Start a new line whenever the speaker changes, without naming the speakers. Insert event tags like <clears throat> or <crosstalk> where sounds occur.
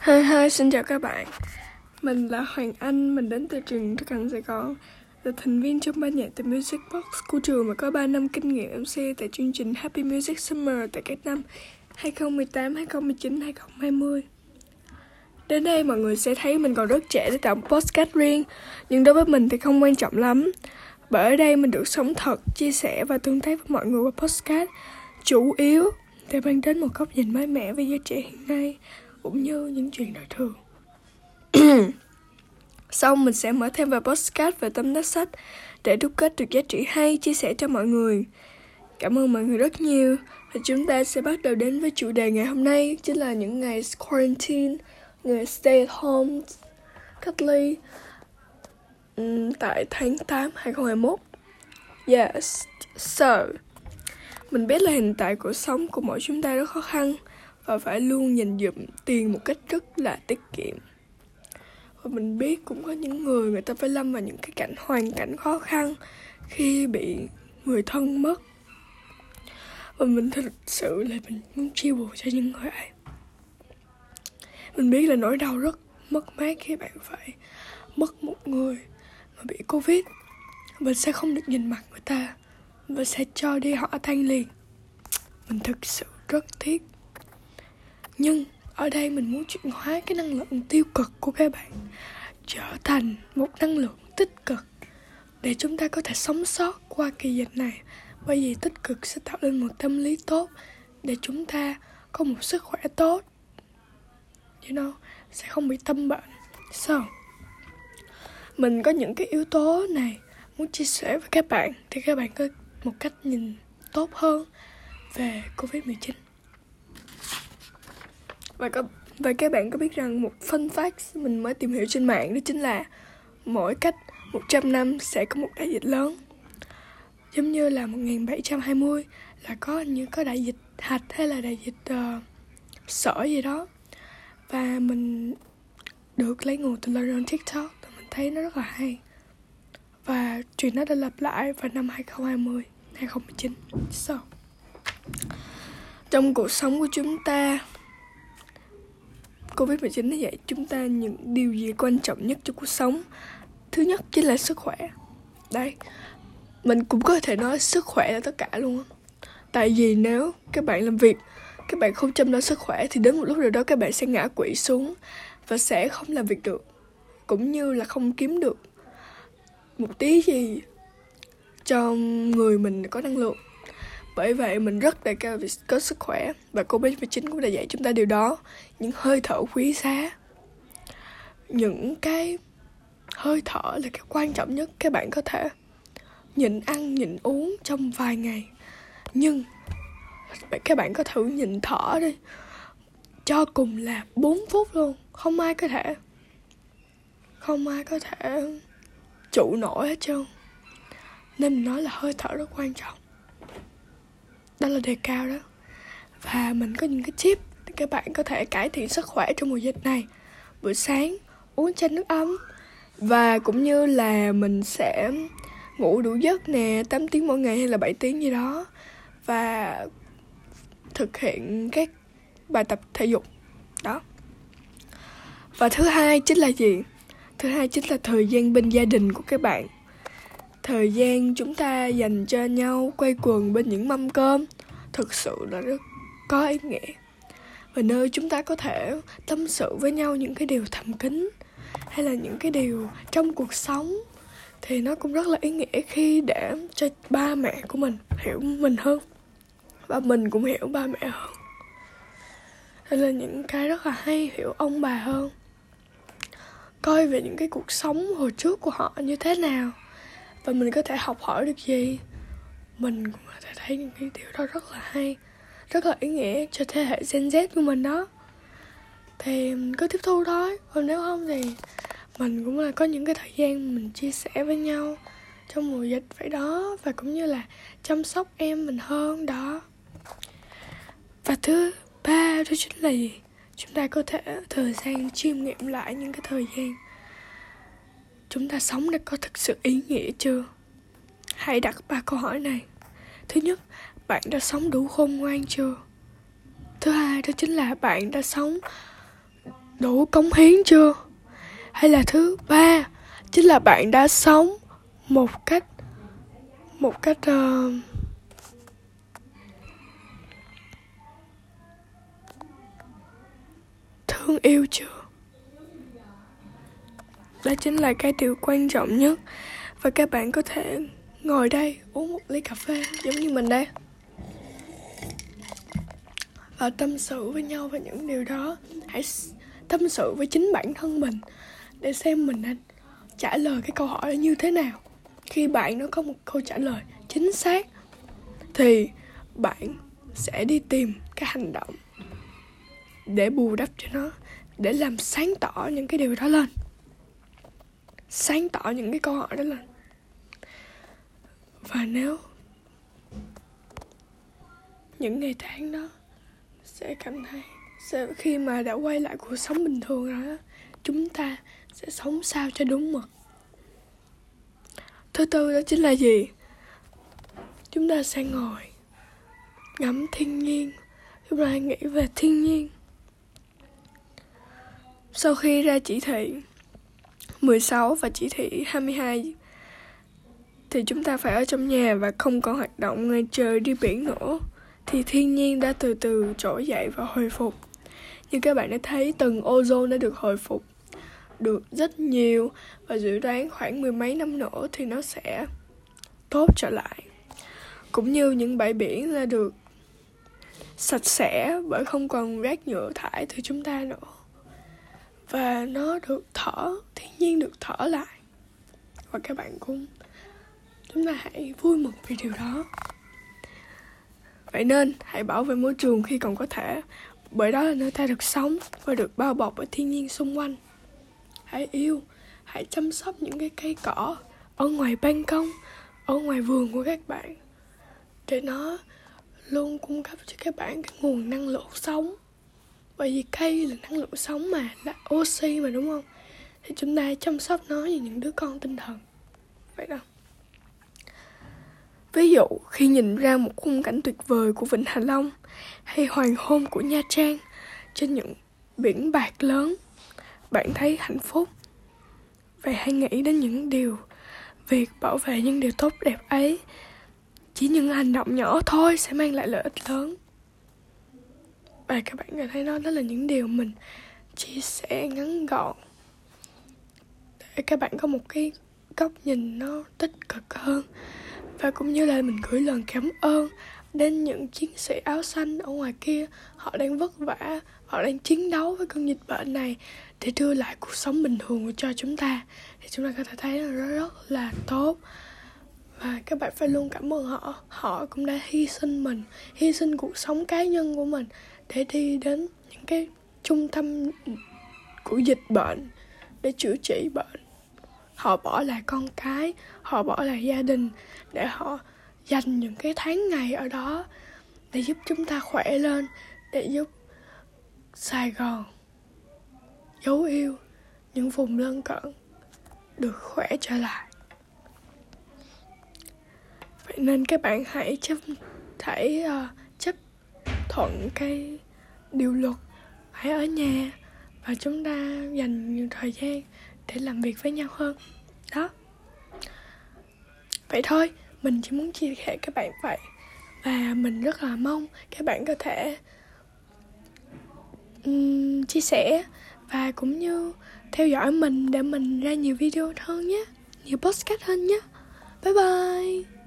Hi hi, xin chào các bạn. Mình là Hoàng Anh, mình đến từ trường Thực hành Sài Gòn. Là thành viên trong ban nhạc The Music Box của trường mà có 3 năm kinh nghiệm MC tại chương trình Happy Music Summer tại các năm 2018, 2019, 2020 Đến đây mọi người sẽ thấy mình còn rất trẻ để tạo podcast riêng Nhưng đối với mình thì không quan trọng lắm. Bởi ở đây mình được sống thật, chia sẻ và tương tác với mọi người qua podcast Chủ yếu để mang đến một góc nhìn mới mẻ về giới trẻ hiện nay cũng như những chuyện đời thường. <clears throat> Sau mình sẽ mở thêm vài podcast về tâm đắc sách để đúc kết được giá trị hay chia sẻ cho mọi người. Cảm ơn mọi người rất nhiều và chúng ta sẽ bắt đầu đến với chủ đề ngày hôm nay chính là những ngày quarantine, ngày stay at home, cách ly um, tại tháng 8 2021. Yes, so mình biết là hiện tại cuộc sống của mỗi chúng ta rất khó khăn và phải luôn dành dụm tiền một cách rất là tiết kiệm. Và mình biết cũng có những người người ta phải lâm vào những cái cảnh hoàn cảnh khó khăn khi bị người thân mất. Và mình thật sự là mình muốn chia buồn cho những người ấy. Mình biết là nỗi đau rất mất mát khi bạn phải mất một người mà bị covid. Mình sẽ không được nhìn mặt người ta. Và sẽ cho đi họ tan liền. Mình thực sự rất tiếc nhưng ở đây mình muốn chuyển hóa cái năng lượng tiêu cực của các bạn, trở thành một năng lượng tích cực để chúng ta có thể sống sót qua kỳ dịch này. Bởi vì tích cực sẽ tạo nên một tâm lý tốt để chúng ta có một sức khỏe tốt. You know, sẽ không bị tâm bệnh. So, mình có những cái yếu tố này muốn chia sẻ với các bạn thì các bạn có một cách nhìn tốt hơn về covid 19 và các và các bạn có biết rằng một fun fact mình mới tìm hiểu trên mạng đó chính là mỗi cách 100 năm sẽ có một đại dịch lớn. Giống như là 1720 là có như có đại dịch hạch hay là đại dịch ờ, uh, sởi gì đó. Và mình được lấy nguồn từ lời TikTok và mình thấy nó rất là hay. Và chuyện nó đã lặp lại vào năm 2020, 2019. So, trong cuộc sống của chúng ta Covid-19 đã dạy chúng ta những điều gì quan trọng nhất cho cuộc sống. Thứ nhất chính là sức khỏe. Đây, mình cũng có thể nói sức khỏe là tất cả luôn Tại vì nếu các bạn làm việc Các bạn không chăm lo sức khỏe Thì đến một lúc nào đó các bạn sẽ ngã quỵ xuống Và sẽ không làm việc được Cũng như là không kiếm được Một tí gì Cho người mình có năng lượng bởi vậy mình rất đề cao việc có sức khỏe và Covid-19 cũng đã dạy chúng ta điều đó. Những hơi thở quý giá. Những cái hơi thở là cái quan trọng nhất các bạn có thể nhịn ăn, nhịn uống trong vài ngày. Nhưng các bạn có thử nhịn thở đi. Cho cùng là 4 phút luôn, không ai có thể không ai có thể trụ nổi hết trơn. Nên mình nói là hơi thở rất quan trọng đó là đề cao đó. Và mình có những cái tip để các bạn có thể cải thiện sức khỏe trong mùa dịch này. Buổi sáng, uống chanh nước ấm. Và cũng như là mình sẽ ngủ đủ giấc nè 8 tiếng mỗi ngày hay là 7 tiếng gì đó. Và thực hiện các bài tập thể dục. Đó. Và thứ hai chính là gì? Thứ hai chính là thời gian bên gia đình của các bạn thời gian chúng ta dành cho nhau quay quần bên những mâm cơm, thực sự là rất có ý nghĩa. Và nơi chúng ta có thể tâm sự với nhau những cái điều thầm kín, hay là những cái điều trong cuộc sống, thì nó cũng rất là ý nghĩa khi để cho ba mẹ của mình hiểu mình hơn. Và mình cũng hiểu ba mẹ hơn. Hay là những cái rất là hay hiểu ông bà hơn. Coi về những cái cuộc sống hồi trước của họ như thế nào và mình có thể học hỏi được gì? Mình cũng có thể thấy những cái điều đó rất là hay, rất là ý nghĩa cho thế hệ Gen Z của mình đó. Thì mình cứ tiếp thu thôi. Còn nếu không thì mình cũng là có những cái thời gian mình chia sẻ với nhau trong mùa dịch vậy đó, và cũng như là chăm sóc em mình hơn đó. Và thứ ba, đó chính là gì? Chúng ta có thể thời gian chiêm nghiệm lại những cái thời gian chúng ta sống đã có thực sự ý nghĩa chưa? Hãy đặt ba câu hỏi này. Thứ nhất bạn đã sống đủ khôn ngoan chưa? Thứ hai đó chính là bạn đã sống đủ cống hiến chưa? Hay là thứ ba chính là bạn đã sống một cách một cách uh, thương yêu chưa? Đó chính là cái điều quan trọng nhất. Và các bạn có thể ngồi đây, uống một ly cà phê giống như mình đây. Và tâm sự với nhau về những điều đó. Hãy tâm sự với chính bản thân mình để xem mình đã trả lời cái câu hỏi đó như thế nào. Khi bạn nó có một câu trả lời chính xác, thì bạn sẽ đi tìm cái hành động để bù đắp cho nó, để làm sáng tỏ những cái điều đó lên sáng tỏ những cái câu hỏi đó lên và nếu những ngày tháng đó sẽ cảm thấy sẽ, khi mà đã quay lại cuộc sống bình thường rồi đó chúng ta sẽ sống sao cho đúng mực? Thứ tư đó chính là gì? Chúng ta sẽ ngồi ngắm thiên nhiên chúng ta nghĩ về thiên nhiên. Sau khi ra chỉ thị 16 và chỉ thị 22 thì chúng ta phải ở trong nhà và không còn hoạt động ngoài trời đi biển nữa. Thì thiên nhiên đã từ từ trỗi dậy và hồi phục. Như các bạn đã thấy, tầng ozone đã được hồi phục được rất nhiều và dự đoán khoảng mười mấy năm nữa thì nó sẽ tốt trở lại. Cũng như những bãi biển là được sạch sẽ bởi không còn rác nhựa thải từ chúng ta nữa và nó được thở, thiên nhiên được thở lại. Và các bạn cũng, chúng ta hãy vui mừng vì điều đó. Vậy nên, hãy bảo vệ môi trường khi còn có thể, bởi đó là nơi ta được sống và được bao bọc bởi thiên nhiên xung quanh. Hãy yêu, hãy chăm sóc những cái cây cỏ ở ngoài ban công, ở ngoài vườn của các bạn. Để nó luôn cung cấp cho các bạn cái nguồn năng lượng sống bởi vì cây là năng lượng sống mà, là oxy mà, đúng không? Thì chúng ta chăm sóc nó như những đứa con tinh thần. Vậy đó ví dụ, khi nhìn ra một khung cảnh tuyệt vời của vịnh hạ long hay hoàng hôn của nha trang trên những biển bạc lớn, bạn thấy hạnh phúc. Vậy hãy nghĩ đến những điều, việc bảo vệ những điều tốt đẹp ấy. Chỉ những hành động nhỏ thôi sẽ mang lại lợi ích lớn và các bạn có thấy đó đó là những điều mình chia sẻ ngắn gọn. Để các bạn có một cái góc nhìn nó tích cực hơn. Và cũng như là mình gửi lời cảm ơn đến những chiến sĩ áo xanh ở ngoài kia. Họ đang vất vả, họ đang chiến đấu với cơn dịch bệnh này để đưa lại cuộc sống bình thường cho chúng ta. Thì chúng ta có thể thấy là nó rất là tốt. Và các bạn phải luôn cảm ơn họ. Họ cũng đã hy sinh mình, hy sinh cuộc sống cá nhân của mình để đi đến những cái trung tâm của dịch bệnh để chữa trị bệnh. Họ bỏ lại con cái họ bỏ lại gia đình để họ dành những cái tháng ngày ở đó để giúp chúng ta khỏe lên để giúp sài gòn dấu yêu những vùng lân cận được khỏe trở lại. Vậy nên các bạn hãy chấp hãy uh, thuận cái điều luật hãy ở nhà và chúng ta dành nhiều thời gian để làm việc với nhau hơn. Đó. Vậy thôi mình chỉ muốn chia sẻ các bạn vậy. Và mình rất là mong các bạn có thể um, chia sẻ và cũng như theo dõi mình để mình ra nhiều video hơn nhé nhiều podcast hơn nhé. Bye bye!